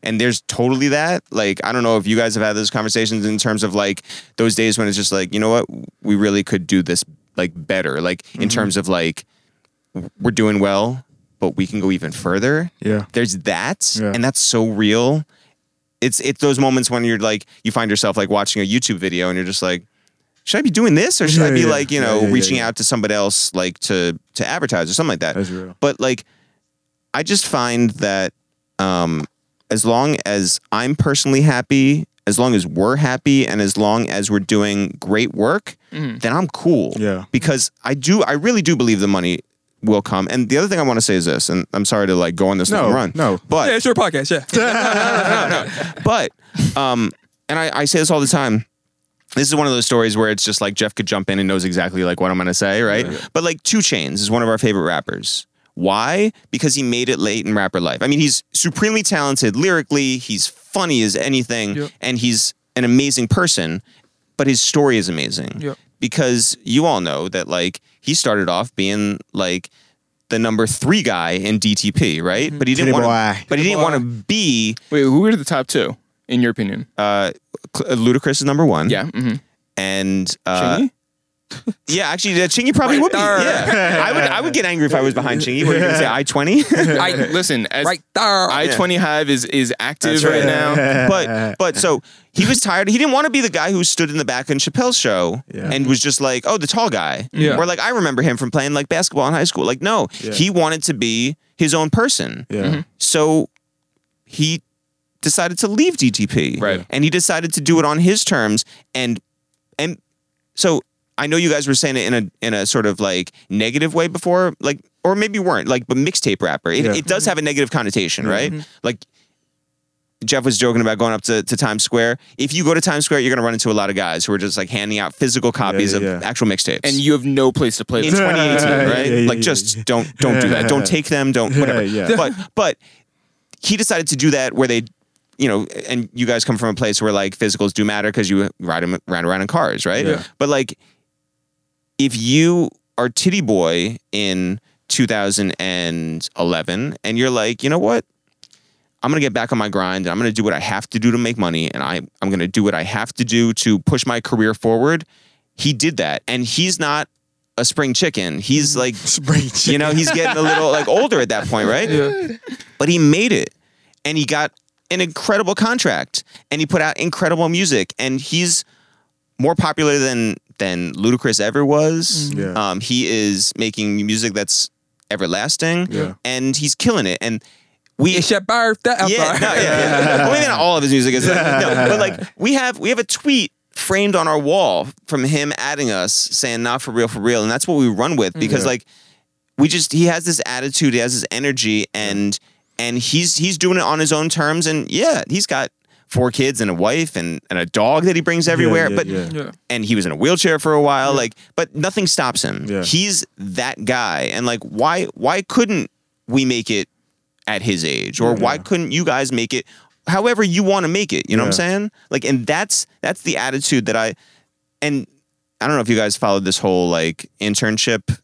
And there's totally that. Like, I don't know if you guys have had those conversations in terms of like those days when it's just like, you know what, we really could do this like better. Like in mm-hmm. terms of like we're doing well, but we can go even further Yeah. there's that Yeah. and that's so real it's it's those moments when you're like you find yourself like watching a youtube video and you're just like should i be doing this or should i be yeah. like you know yeah, yeah, reaching yeah. out to somebody else like to to advertise or something like that That's real. but like i just find that um as long as i'm personally happy as long as we're happy and as long as we're doing great work then i'm cool Yeah. because i do i really do believe the money will come and the other thing i want to say is this and i'm sorry to like go on this No, long run no. but Yeah, it's your podcast. Yeah. No, no, no, but um and I, I say this all the time this is one of those stories where it's just like jeff could jump in and knows exactly like what i'm gonna say right but like 2 Chainz is one of our favorite rappers why because he made it late in rapper life i mean he's supremely talented lyrically he's funny as anything Yep. and he's an amazing person but his story is amazing Yep. because you all know that like he started off being like the number three guy in DTP, right? But he didn't want to. boy. But he didn't want to be Wait, who are the top two in your opinion? uh, Ludacris is number one. Yeah. hmm and uh, Chingy? yeah, actually, uh, Chingy probably Right would be. there. Yeah, I would. I would get angry if I was behind Chingy. What are you gonna say? I twenty. I listen as right there. I twenty Hive is is active That's right. right now. but but so he was tired. He didn't want to be the guy who stood in the back in Chappelle's show Yeah. and was just like, oh, the tall guy. Yeah. Or like I remember him from playing like basketball in high school. Like no, Yeah. he wanted to be his own person. Yeah. So he decided to leave DTP. Right. And he decided to do it on his terms and and so I know you guys were saying it in a in a sort of like negative way before, like or maybe weren't, like but mixtape rapper. It, Yeah. it does have a negative connotation, mm-hmm. right? Like Jeff was joking about going up to, to Times Square. If you go to Times Square, you're gonna run into a lot of guys who are just like handing out physical copies yeah, of yeah. actual mixtapes. and you have no place to play in 2018, right? yeah, yeah, like yeah, just yeah. don't don't do that. Don't take them. Don't whatever. yeah. But but he decided to do that where they, you know, and you guys come from a place where like physicals do matter because you ride them ride around in cars, right? Yeah. But like, if you are Tity Boi in 2011 and you're like, you know what? I'm gonna get back on my grind and I'm gonna do what I have to do to make money and I, I'm gonna do what I have to do to push my career forward. He did that. And he's not a spring chicken. He's like Spring you know, he's getting a little like older at that point, right? Yeah. But he made it. And he got an incredible contract and he put out incredible music and he's more popular than than Ludacris ever was. Yeah. Um, he is making music that's everlasting Yeah. and he's killing it. And we It's your birthday. I'm yeah, no, yeah, yeah. well, maybe not all of his music is no, but like we have we have a tweet framed on our wall from him adding us saying not for real for real and that's what we run with because Yeah. like we just he has this attitude he has this energy and and he's he's doing it on his own terms and yeah he's got four kids and a wife and, and a dog that he brings everywhere yeah, but yeah. Yeah. and he was in a wheelchair for a while like but nothing stops him. Yeah. he's that guy and like why why couldn't we make it at his age? Or why couldn't you guys make it however you want to make it you know what i'm saying? Like and that's that's the attitude that i and i don't know if you guys followed this whole like internship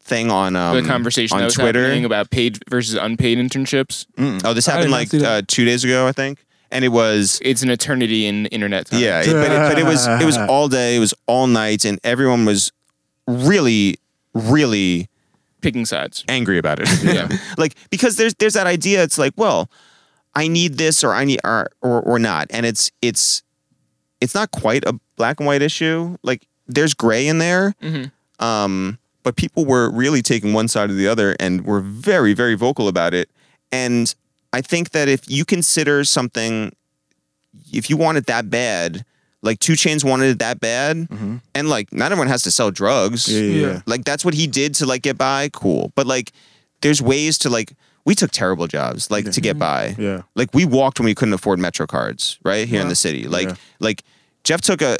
thing on um, the conversation on that was twitter. happening about paid versus unpaid internships. oh this happened like uh, two days ago i think and it was It's an eternity in internet time. Yeah, it- but it, but it was it was all day, it was all night, and everyone was really, really picking sides. angry about it. Yeah. like because there's there's that idea. It's like, well, I need this or I need or or, or not, and it's it's it's not quite a black and white issue. Like there's gray in there. Um, but people were really taking one side or the other and were very very vocal about it. And I think that if you consider something, if you want it that bad. Like 2 Chainz wanted it that bad, mm-hmm. and like not everyone has to sell drugs. Yeah, yeah, Yeah. yeah. Like that's what he did to like get by. Cool, but like there's ways to like we took terrible jobs like to get by. Yeah. Like we walked when we couldn't afford Metro cards, right here in the city. Like Yeah. like Jeff took a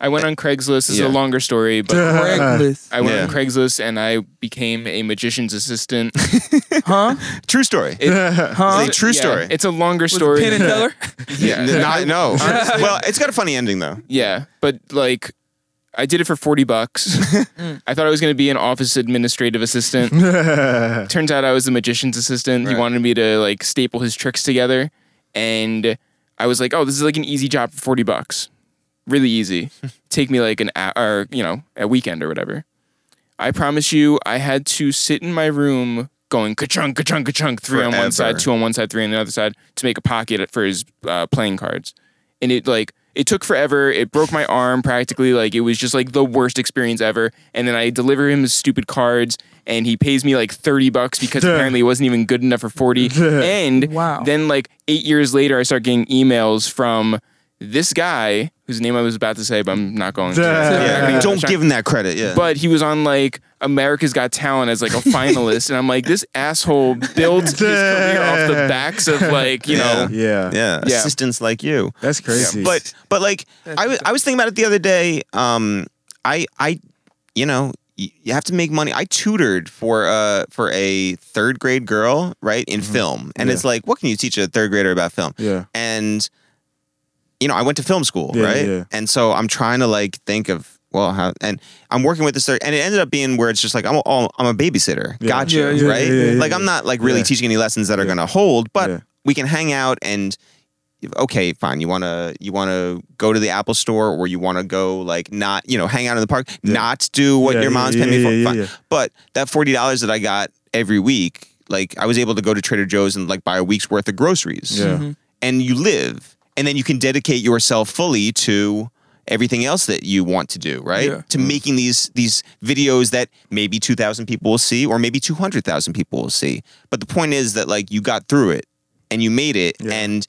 I went on Craigslist. This is Yeah. a longer story, but Craigslist. I went Yeah. on Craigslist and I became a magician's assistant. Huh? true story. It- Huh? It's a true yeah, story. It's a longer Was story. Penn and Teller? yeah. N- not, no. well, it's got a funny ending though. Yeah, but like I did it for 40 bucks. I thought I was going to be an office administrative assistant. Turns out I was the magician's assistant. He wanted me to like staple his tricks together and I was like, "Oh, this is like an easy job for 40 bucks." Really easy. Take me like an hour, or, you know, a weekend or whatever. I promise you, I had to sit in my room going ka-chunk, ka-chunk, ka-chunk, three on one side, two on one side, three on the other side to make a pocket for his uh, playing cards. And it like it took forever. It broke my arm practically. Like it was just like the worst experience ever. And then I deliver him his stupid cards, and he pays me like thirty bucks because apparently it wasn't even good enough for forty. and Wow. then like eight years later, I start getting emails from this guy whose name I was about to say, but I'm not going to. Yeah. Yeah, don't give him that credit. Yeah. but he was on like America's Got Talent as like a finalist, and I'm like, this asshole built his career off the backs of like you know, Yeah. yeah, Yeah. assistants like you. That's crazy. But but like I was I was thinking about it the other day. Um, I I you know you have to make money. I tutored for uh for a third grade girl right in film, and Yeah. it's like what can you teach a third grader about film? Yeah. and you know I went to film school Yeah, right, yeah. and so I'm trying to like think of. Well, how and I'm working with this, third, and it ended up being where it's just like I'm, a, oh, I'm a babysitter. Yeah. Gotcha, Yeah, yeah, right? yeah, yeah, yeah, like I'm not like really Yeah. teaching any lessons that are gonna hold, but Yeah. we can hang out and okay, fine. You wanna you wanna go to the Apple store or you wanna go like not you know hang out in the park, not do what Yeah, your mom's yeah, paying me for. yeah, yeah, fine. yeah. But that forty dollars that I got every week, like I was able to go to Trader Joe's and like buy a week's worth of groceries. Yeah. Mm-hmm. And you live, and then you can dedicate yourself fully to everything else that you want to do, right? Yeah. To mm-hmm. making these these videos that maybe two thousand people will see, or maybe two hundred thousand people will see. But the point is that like you got through it, and you made it Yeah. and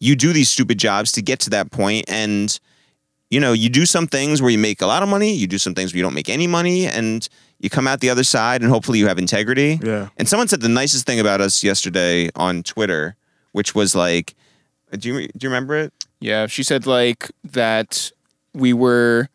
you do these stupid jobs to get to that point and you know you do some things where you make a lot of money you do some things where you don't make any money and you come out the other side and hopefully you have integrity Yeah. and someone said the nicest thing about us yesterday on twitter which was like Uh, do you do you remember it? Yeah, she said like that we were,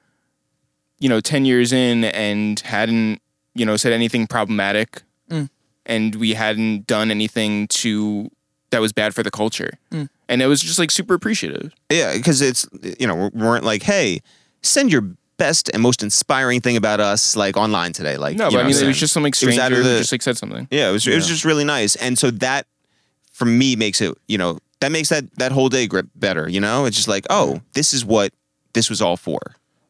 you know, ten years in and hadn't, you know, said anything problematic, mm. and we hadn't done anything to that was bad for the culture, mm. and it was just like super appreciative. Yeah, because it's you know we weren't like, hey, send your best and most inspiring thing about us like online today. Like No, you but know I mean, it was just some like It was stranger of who the- just like said something. yeah, it was it was just really nice, and so that for me makes it you know that makes that that whole day grip better. You know, it's just like oh, this is what this was all for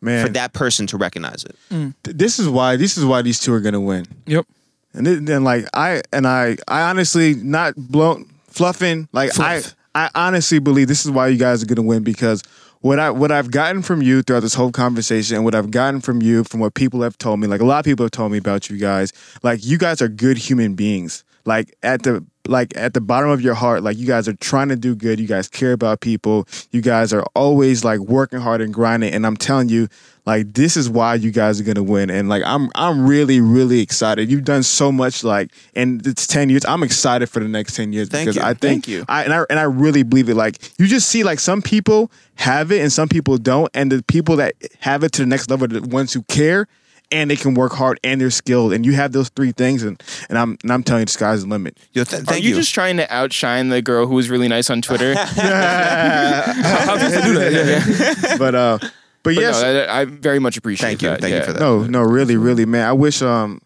Man, for that person to recognize it. Mm. th- this is why this is why these two are gonna win. Yep. And then, then like I and I I honestly not blown fluffing like Fluff. I I honestly believe this is why you guys are gonna win because what I what I've gotten from you throughout this whole conversation and what I've gotten from you from what people have told me like a lot of people have told me about you guys like you guys are good human beings like at the like at the bottom of your heart like you guys are trying to do good. You guys care about people. You guys are always like working hard and grinding. And I'm telling you like this is why you guys are gonna win. And like i'm i'm really really excited. You've done so much like and it's 10 years. I'm excited for the next 10 years Thank because you. i think Thank you. i and i and i really believe it. Like you just see like some people have it and some people don't. And the people that have it to the next level are the ones who care and they can work hard and they're skilled and you have those three things and and i'm and i'm telling you the sky's the limit Yo, th- Are you, you. just trying to outshine the girl who was really nice on Twitter? but How people do that? Yeah, yeah. but uh but yes no, I, I very much appreciate it. Thank you. that. Thank you for that. No, no, really, really, man. I wish um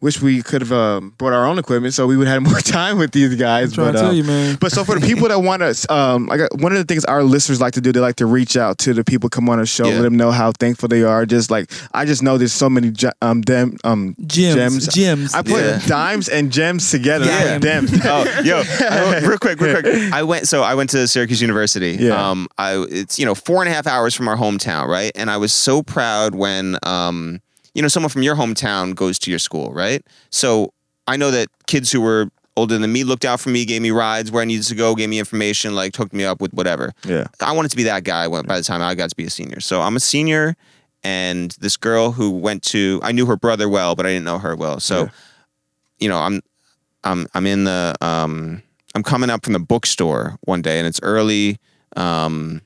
wish we could have um, brought our own equipment so we would have had more time with these guys. trying but to tell uh, you, man. But so for the people that want to, um, like uh, one of the things our listeners like to do, they like to reach out to the people come on the show, Yeah. let them know how thankful they are. Just like I just know there's so many ge- um dem um Gems, gems. I put Yeah. dimes and gems together. Yeah. Yeah, gems. oh, yo, I- real quick, real quick. I went, so I went to Syracuse University. Yeah. Um, I it's you know four and a half hours from our hometown, right? And I was so proud when um, you know, someone from your hometown goes to your school, right? So I know that kids who were older than me looked out for me, gave me rides where I needed to go, gave me information, like hooked me up with whatever. Yeah. I wanted to be that guy when, by the time I got to be a senior. So I'm a senior, and this girl who went to, I knew her brother well, but I didn't know her well. So, Yeah. you know, I'm, I'm, I'm in the, um, I'm coming up from the bookstore one day, and it's early, um,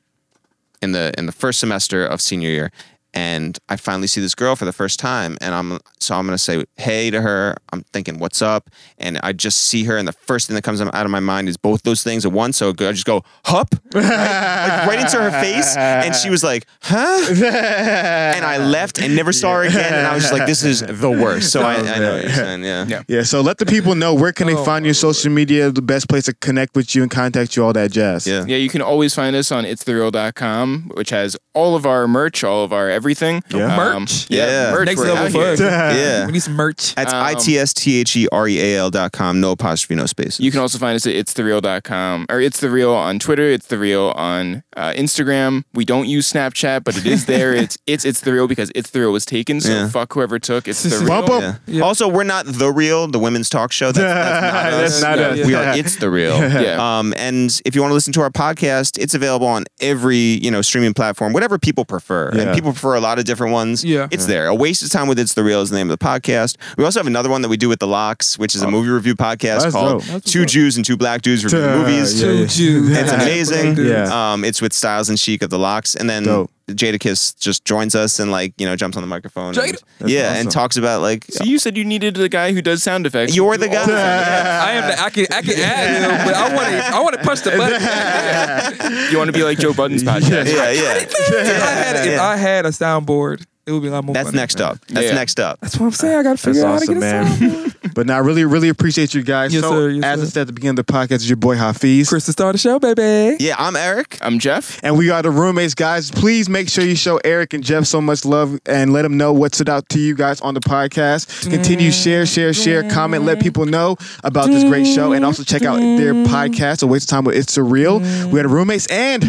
in the in the first semester of senior year, and I finally see this girl for the first time, and I'm so I'm gonna say hey to her. I'm thinking, what's up? And I just see her, and the first thing that comes out of my mind is both those things at once. So I just go hup, right? like right into her face, and she was like, huh? and I left and never saw her again, and I was just like, this is the worst. So I, I know what you're saying, yeah. Yeah. Yeah, so let the people know where can they Oh, find your social media, the best place to connect with you and contact you, all that jazz. Yeah. Yeah, you can always find us on itsthereal.com, which has all of our merch, all of our everything. Yeah. Merch? yeah, Yeah. merch. Next we're level out for here. us. Yeah. We need some merch. That's Um, I T S T H E R E A L dot com, no apostrophe, no spaces. You can also find us at itsthereal.com or it's the real on Twitter. It's the real on uh, Instagram. We don't use Snapchat, but it is there. it's it's it's the real because it's the real was taken. So Yeah. fuck whoever took it's the real. Yeah. Yeah. Also, we're not the real, the women's talk show. That's, that's not That's not Yeah, us. We are. It's the real. Yeah. Um, and if you want to listen to our podcast, it's available on every you know streaming platform, whatever people prefer. Yeah. And people prefer a lot of different ones. Yeah. it's there. A waste of time with it's the real is the name of the podcast. We also have another one that we do with the LOX, which is a movie review podcast That's called dope. Two what's. Jews and Two Black Dudes Review Uh, Movies. yeah, Two yeah. Jews. It's amazing. Yeah. Um, it's with Styles and Sheek of the LOX, and then Dope. Jadakiss just joins us and like you know jumps on the microphone. Jada- and, yeah, awesome. and talks about like So you said you needed a guy who does sound effects. you're the guy. I am the I can I can add him, but I want to I want to punch the button. You want to be like Joe Budden's podcast. yeah, yeah. if I had a, if I had a soundboard, it would be a lot more. That's fun, next man. up. That's Yeah. next up. That's what I'm saying. I got to That's figure out awesome, how to get a man. But now, I really, really appreciate you guys. Yes, so, sir. Yes, as I sir. said at the beginning of the podcast, it's your boy Hafeez. Chris to start the show, baby. Yeah, I'm Eric. I'm Jeff. And we are the roommates, guys. Please make sure you show Eric and Jeff so much love and let them know what stood out to you guys on the podcast. Continue share, share, share, comment, let people know about this great show, and also check out their podcast. A waste of time with It's the Real. We are the roommates, and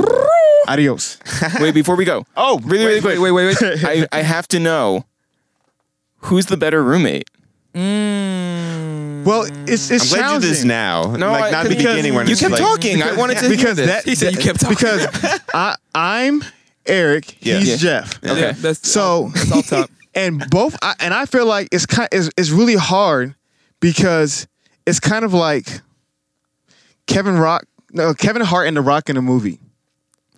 adios. Wait, before we go. Oh, Really, really quick. Wait, wait, wait. I, wait. I have to know who's the better roommate. Mm. Who's the better roommate? Well, it's it's I'm glad you did this now. No, like I- not the because beginning when you it's kept like, talking. I wanted to because hear that this. He said you kept talking. because I I'm Eric, Yeah. he's Yeah. Jeff. Yeah. Okay, that's So that's off top. and both I, and I feel like it's kind it's, it's really hard because it's kind of like Kevin Rock no Kevin Hart and The Rock in a movie.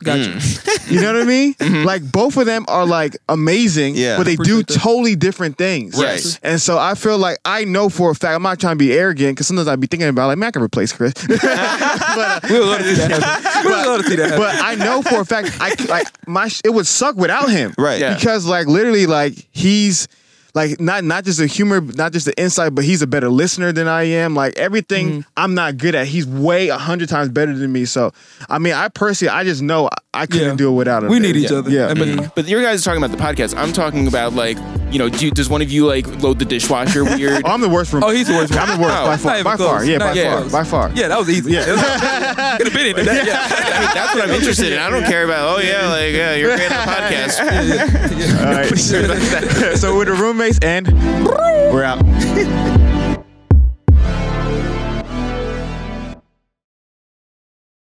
Gotcha. You know what I mean? Like both of them are like amazing, Yeah. but they do that. totally different things. Right. And so I feel like I know for a fact I'm not trying to be arrogant because sometimes I'd be thinking about like man I can replace Chris, but uh, We would love to see that happen. We would love to see that but I know for a fact I c- like my sh- it would suck without him. Right. Yeah. Because like literally like he's like not not just the humor, not just the insight, but he's a better listener than I am. Like everything Mm-hmm. I'm not good at, he's way a hundred times better than me. So I mean, I personally, I just know I, I couldn't Yeah. do it without him. we need each Yeah. other. Yeah. I mean, mm-hmm. But your guys are talking about the podcast. I'm talking about like, you know, do, does one of you like load the dishwasher weird? Oh, I'm the worst from. oh, he's the worst. I'm the worst Oh, by far. even By far. Yeah, Not by even far. By far. Yeah, that was easy. Yeah. Could have been into that. Yeah. I mean, that's what I'm interested in. I don't care about. Oh yeah, like yeah, you're great on the podcast. All right. so with the roommates and we're out.